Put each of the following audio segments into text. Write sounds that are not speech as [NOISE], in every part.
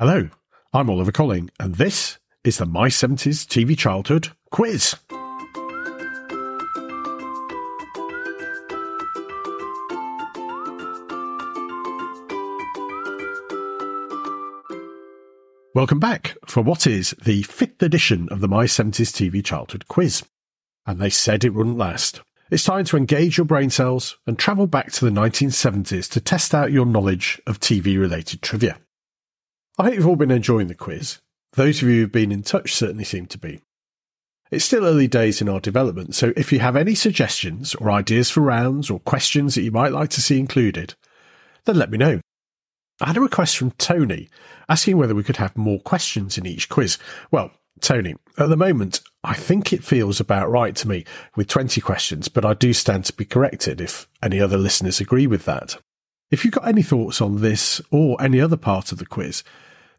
Hello, I'm Oliver Colling, and this is the My 70s TV Childhood Quiz. Welcome back for what is the fifth edition of the My 70s TV Childhood Quiz. And they said it wouldn't last. It's time to engage your brain cells and travel back to the 1970s to test out your knowledge of TV related trivia. I hope you've all been enjoying the quiz. Those of you who've been in touch certainly seem to be. It's still early days in our development, so if you have any suggestions or ideas for rounds or questions that you might like to see included, then let me know. I had a request from Tony asking whether we could have more questions in each quiz. Well, Tony, at the moment, I think it feels about right to me with 20 questions, but I do stand to be corrected if any other listeners agree with that. If you've got any thoughts on this or any other part of the quiz,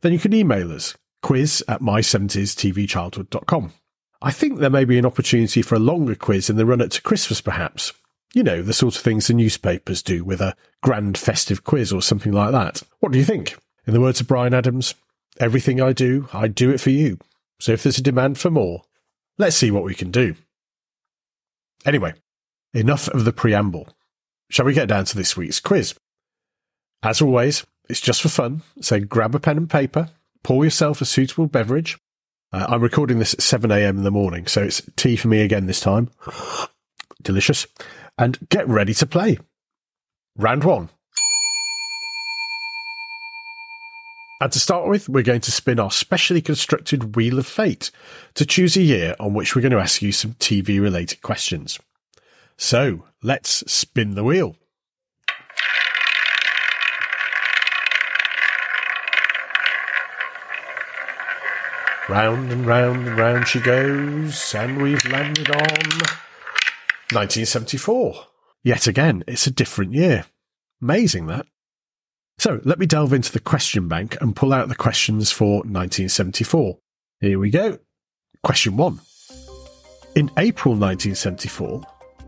then you can email us quiz at my70stvchildhood.com. I think there may be an opportunity for a longer quiz in the run up to Christmas, perhaps. You know, the sort of things the newspapers do with a grand festive quiz or something like that. What do you think? In the words of Bryan Adams, everything I do, I do it for you. So if there's a demand for more, let's see what we can do. Anyway, enough of the preamble. Shall we get down to this week's quiz? As always, it's just for fun, so grab a pen and paper, pour yourself a suitable beverage. Uh, I'm recording this at 7am in the morning, so it's tea for me again this time. [GASPS] Delicious and get ready to play. Round one. And to start with, we're going to spin our specially constructed Wheel of Fate to choose a year on which we're going to ask you some TV related questions. So let's spin the wheel. Round and round and round she goes, and we've landed on 1974. Yet again, it's a different year. Amazing that. So let me delve into the question bank and pull out the questions for 1974. Here we go. Question one. In April 1974,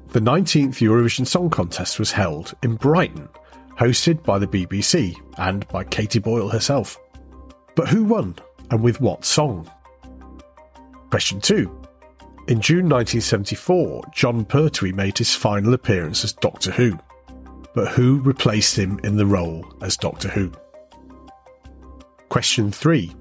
the 19th Eurovision Song Contest was held in Brighton, hosted by the BBC and by Katie Boyle herself. But who won and with what song? Question 2. In June 1974, Jon Pertwee made his final appearance as Doctor Who. But who replaced him in the role as Doctor Who? Question 3.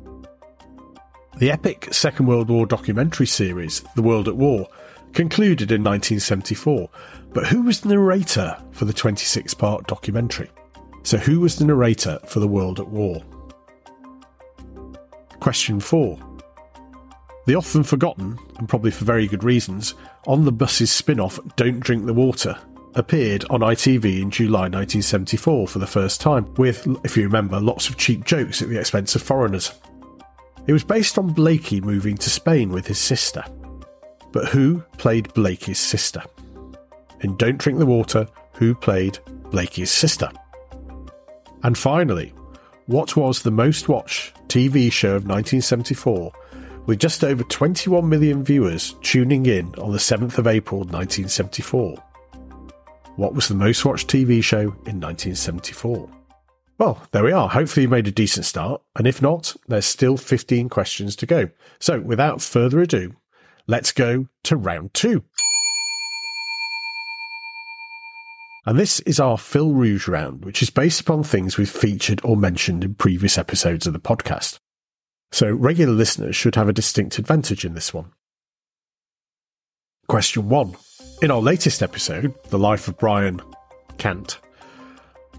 The epic Second World War documentary series, The World at War, concluded in 1974, but who was the narrator for the 26 part documentary? So, who was the narrator for The World at War? Question 4. The often forgotten, and probably for very good reasons, On the Buses spin off Don't Drink the Water appeared on ITV in July 1974 for the first time, with, if you remember, lots of cheap jokes at the expense of foreigners. It was based on Blakey moving to Spain with his sister. But who played Blakey's sister? In Don't Drink the Water, who played Blakey's sister? And finally, what was the most watched TV show of 1974 with just over 21 million viewers tuning in on the 7th of April 1974. What was the most watched TV show in 1974? Well, there we are. Hopefully, you made a decent start, and if not, there's still 15 questions to go. So, without further ado, let's go to round two. And this is our Fil Rouge round, which is based upon things we've featured or mentioned in previous episodes of the podcast. So regular listeners should have a distinct advantage in this one. Question 1. In our latest episode, The Life of Brian Cant,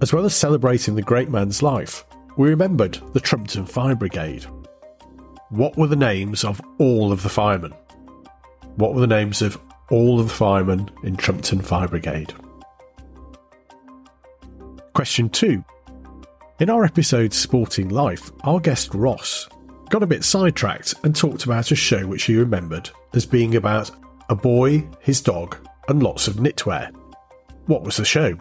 as well as celebrating the great man's life, we remembered the Trumpton Fire Brigade. What were the names of all of the firemen? What were the names of all of the firemen in Trumpton Fire Brigade? Question 2. In our episode Sporting Life, our guest Ross got a bit sidetracked and talked about a show which he remembered as being about a boy, his dog, and lots of knitwear. What was the show?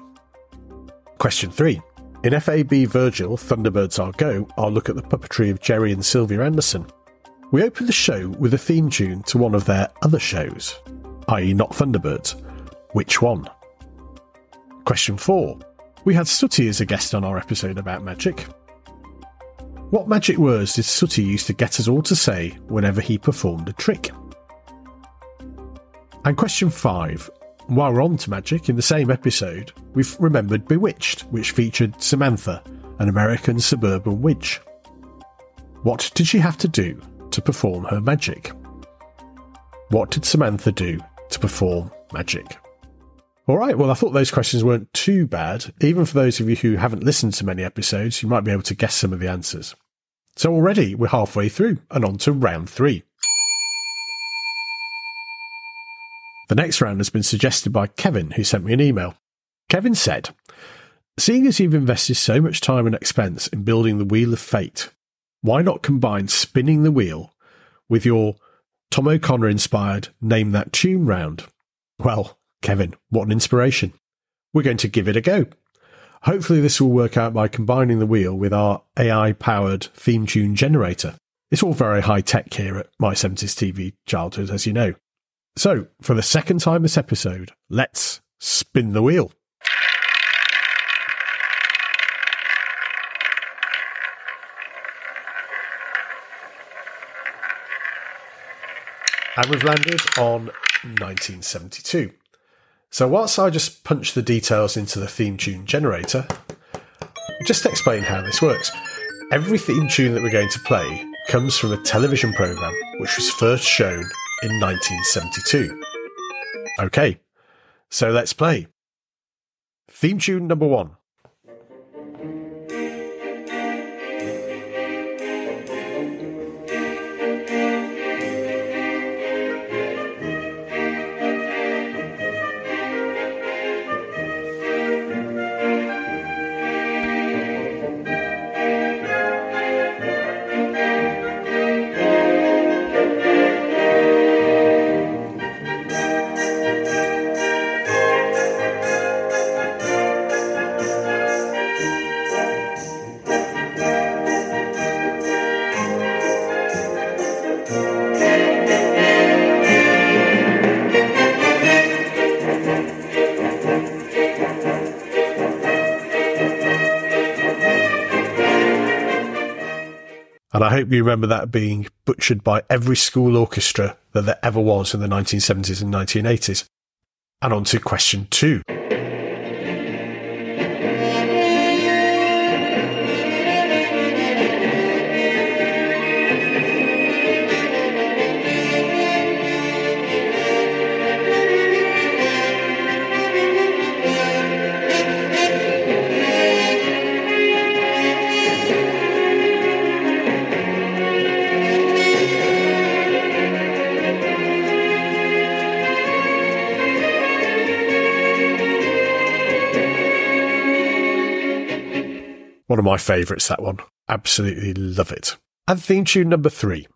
Question 3. In FAB Virgil Thunderbirds Are Go, I'll look at the puppetry of Gerry and Sylvia Anderson. We open the show with a theme tune to one of their other shows, i.e., not Thunderbirds. Which one? Question 4. We had Sooty as a guest on our episode about magic. What magic words did Sooty used to get us all to say whenever he performed a trick? And question five. While we're on to magic, in the same episode, we've remembered Bewitched, which featured Samantha, an American suburban witch. What did she have to do to perform her magic? What did Samantha do to perform magic? All right, well, I thought those questions weren't too bad. Even for those of you who haven't listened to many episodes, you might be able to guess some of the answers. So already we're halfway through and on to round three. The next round has been suggested by Kevin, who sent me an email. Kevin said, Seeing as you've invested so much time and expense in building the Wheel of Fate, why not combine spinning the wheel with your Tom O'Connor inspired Name That Tune round? Well, Kevin, what an inspiration. We're going to give it a go. Hopefully, this will work out by combining the wheel with our AI powered theme tune generator. It's all very high tech here at My 70s TV Childhood, as you know. So, for the second time this episode, let's spin the wheel. And we've landed on 1972. So whilst I just punch the details into the theme tune generator, just to explain how this works, every theme tune that we're going to play comes from a television programme which was first shown in 1972. Okay, so let's play. Theme tune number one. And I hope you remember that being butchered by every school orchestra that there ever was in the 1970s and 1980s. And on to question two. My favourites, that one. Absolutely love it. And theme tune number three.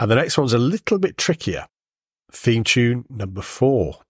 And the next one's a little bit trickier. Theme tune number four.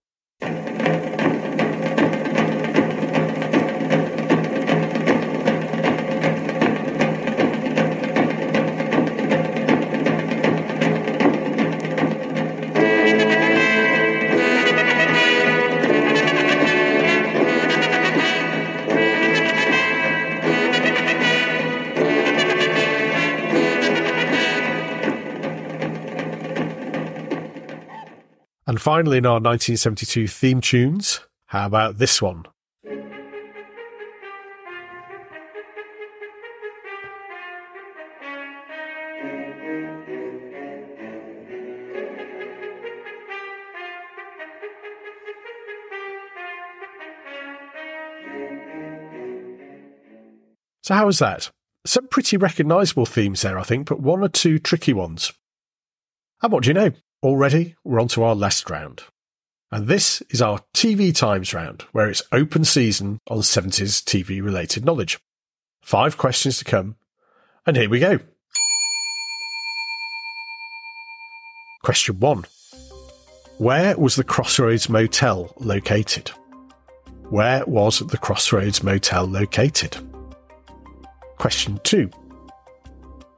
Finally, in our 1972 theme tunes, how about this one? So, how was that? Some pretty recognisable themes there, I think, but one or two tricky ones. And what do you know? Already, we're on to our last round. And this is our TV Times round, where it's open season on 70s TV related knowledge. Five questions to come, and here we go. Question one Where was the Crossroads Motel located? Where was the Crossroads Motel located? Question two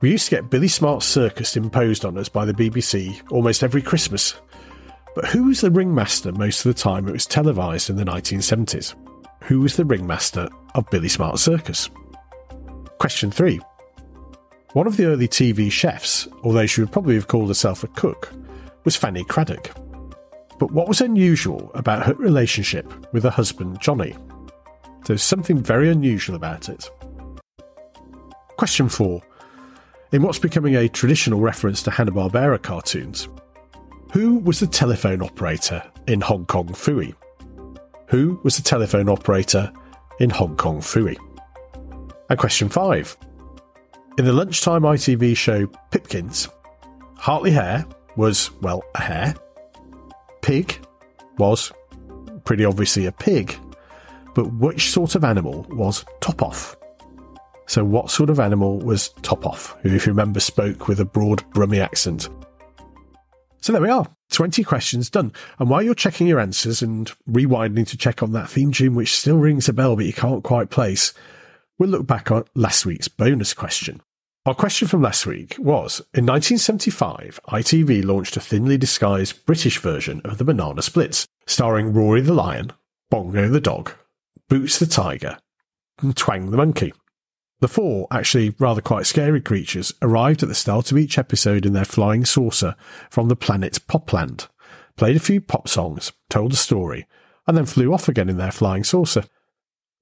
We used to get Billy Smart's circus imposed on us by the BBC almost every Christmas. But who was the ringmaster most of the time it was televised in the 1970s? Who was the ringmaster of Billy Smart's circus? Question 3. One of the early TV chefs, although she would probably have called herself a cook, was Fanny Cradock. But what was unusual about her relationship with her husband Johnny? There's something very unusual about it. Question 4. In what's becoming a traditional reference to Hanna-Barbera cartoons, who was the telephone operator in Hong Kong Phooey? Who was the telephone operator in Hong Kong Phooey? And question 5. In the lunchtime ITV show Pipkins, Hartley Hare was, well, a hare. Pig was pretty obviously a pig. But which sort of animal was Topov? So, what sort of animal was Topov, who, if you remember, spoke with a broad Brummy accent? So, there we are 20 questions done. And while you're checking your answers and rewinding to check on that theme tune, which still rings a bell but you can't quite place, we'll look back on last week's bonus question. Our question from last week was In 1975, ITV launched a thinly disguised British version of the Banana Splits, starring Rory the Lion, Bongo the Dog, Boots the Tiger, and Twang the Monkey. The four, actually rather quite scary creatures, arrived at the start of each episode in their flying saucer from the planet Popland, played a few pop songs, told a story, and then flew off again in their flying saucer.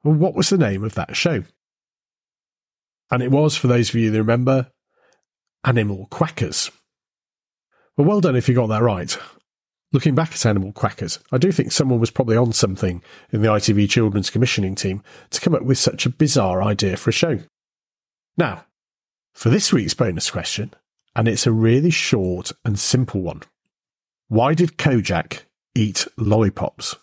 What was the name of that show? And it was, for those of you that remember, Animal Quackers. Well, well done if you got that right. Looking back at Animal Quackers, I do think someone was probably on something in the ITV Children's Commissioning team to come up with such a bizarre idea for a show. Now, for this week's bonus question, and it's a really short and simple one. Why did Kojak eat lollipops?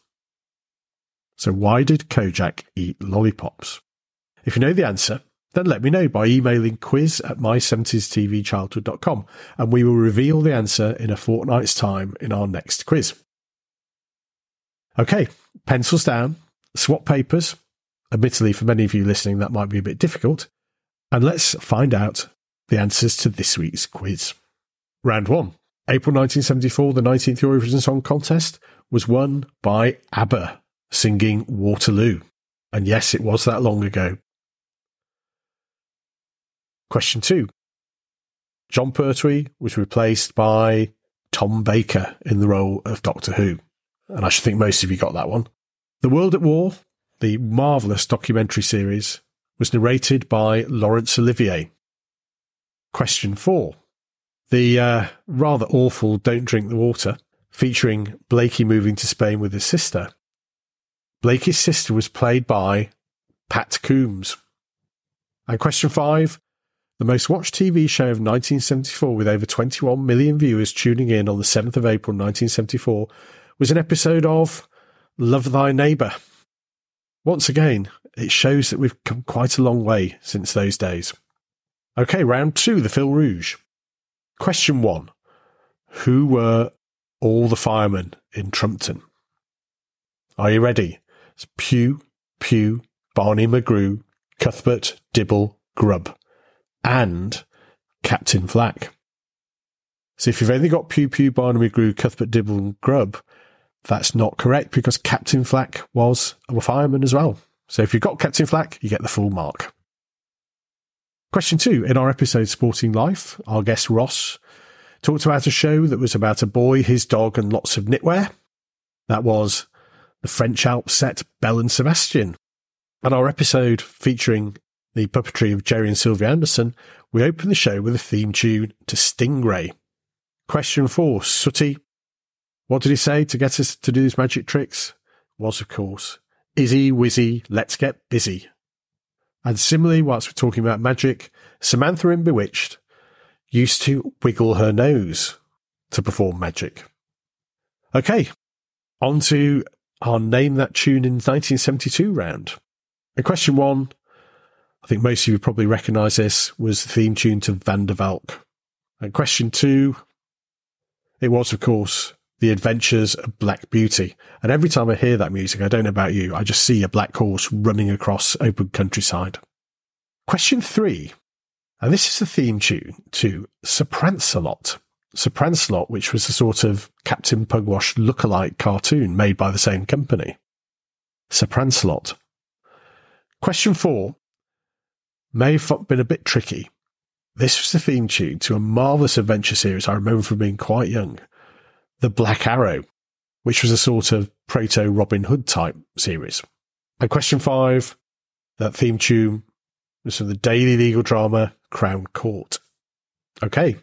So, why did Kojak eat lollipops? If you know the answer, then let me know by emailing quiz at my70stvchildhood.com and we will reveal the answer in a fortnight's time in our next quiz. Okay, pencils down, swap papers. Admittedly, for many of you listening, that might be a bit difficult. And let's find out the answers to this week's quiz. Round one. April 1974, the 19th Eurovision Song Contest was won by ABBA singing Waterloo. And yes, it was that long ago. Question two. Jon Pertwee was replaced by Tom Baker in the role of Doctor Who. And I should think most of you got that one. The World at War, the marvellous documentary series, was narrated by Laurence Olivier. Question four. The uh, rather awful Don't Drink the Water, featuring Blakey moving to Spain with his sister. Blakey's sister was played by Pat Coombs. And question five the most watched TV show of 1974 with over 21 million viewers tuning in on the 7th of April 1974 was an episode of Love Thy Neighbour. Once again, it shows that we've come quite a long way since those days. Okay, round two, the Fil Rouge. Question one Who were all the firemen in Trumpton? Are you ready? It's Pugh, Pugh, Barney McGrew, Cuthbert, Dibble, Grubb and Captain Flack. So if you've only got Pugh Pugh, Barnaby Grew, Cuthbert Dibble, and Grubb, that's not correct because Captain Flack was a fireman as well. So if you've got Captain Flack, you get the full mark. Question two. In our episode Sporting Life, our guest Ross talked about a show that was about a boy, his dog, and lots of knitwear. That was the French Alps set Belle and Sebastian. And our episode featuring the puppetry of Gerry and Sylvia Anderson, we open the show with a theme tune to Stingray. Question four, Sooty. What did he say to get us to do these magic tricks? Was, of course, Izzy Wizzy, let's get busy. And similarly, whilst we're talking about magic, Samantha in Bewitched used to wiggle her nose to perform magic. Okay, on to our Name That Tune in 1972 round. And question one I think most of you probably recognise this, was the theme tune to Van der Valk. And question two, it was, of course, The Adventures of Black Beauty. And every time I hear that music, I don't know about you, I just see a black horse running across open countryside. Question three, And this is the theme tune to Prancelot. Prancelot, which was a sort of Captain Pugwash look-alike cartoon made by the same company. Prancelot. Question four may have been a bit tricky. This was the theme tune to a marvellous adventure series I remember from being quite young. The Black Arrow, which was a sort of proto Robin Hood type series. And question five, that theme tune was from the daily legal drama Crown Court. Okay,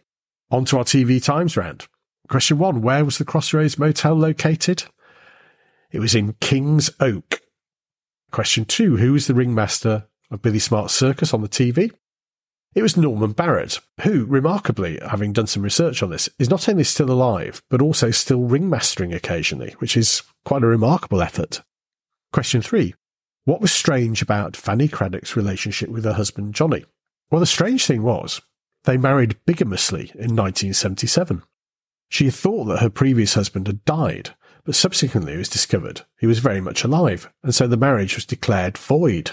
on to our TV Times round. Question one Where was the Crossroads Motel located? It was in King's Oak. Question two Who was the ringmaster of Billy Smart's circus on the TV? It was Norman Barrett, who, remarkably, having done some research on this, is not only still alive, but also still ringmastering occasionally, which is quite a remarkable effort. Question three What was strange about Fanny Cradock's relationship with her husband Johnny? Well, the strange thing was, they married bigamously in 1977. She thought that her previous husband had died, but subsequently it was discovered he was very much alive, and so the marriage was declared void.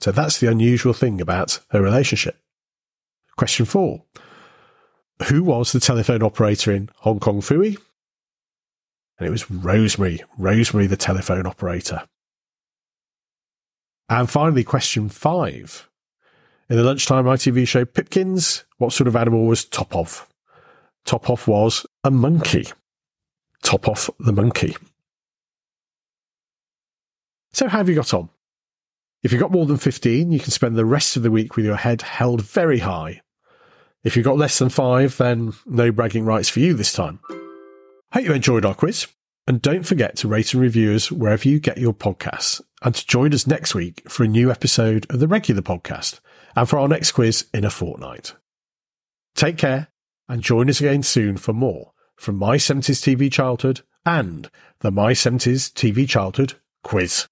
So that's the unusual thing about her relationship. Question four. Who was the telephone operator in Hong Kong Phooey? And it was Rosemary, Rosemary the telephone operator. And finally, question five. In the lunchtime ITV show Pipkins, what sort of animal was Topov? Top Off was a monkey. Topov the monkey. So, how have you got on? If you've got more than 15, you can spend the rest of the week with your head held very high. If you've got less than five, then no bragging rights for you this time. Hope you enjoyed our quiz. And don't forget to rate and review us wherever you get your podcasts and to join us next week for a new episode of the regular podcast and for our next quiz in a fortnight. Take care and join us again soon for more from My 70s TV Childhood and the My 70s TV Childhood quiz.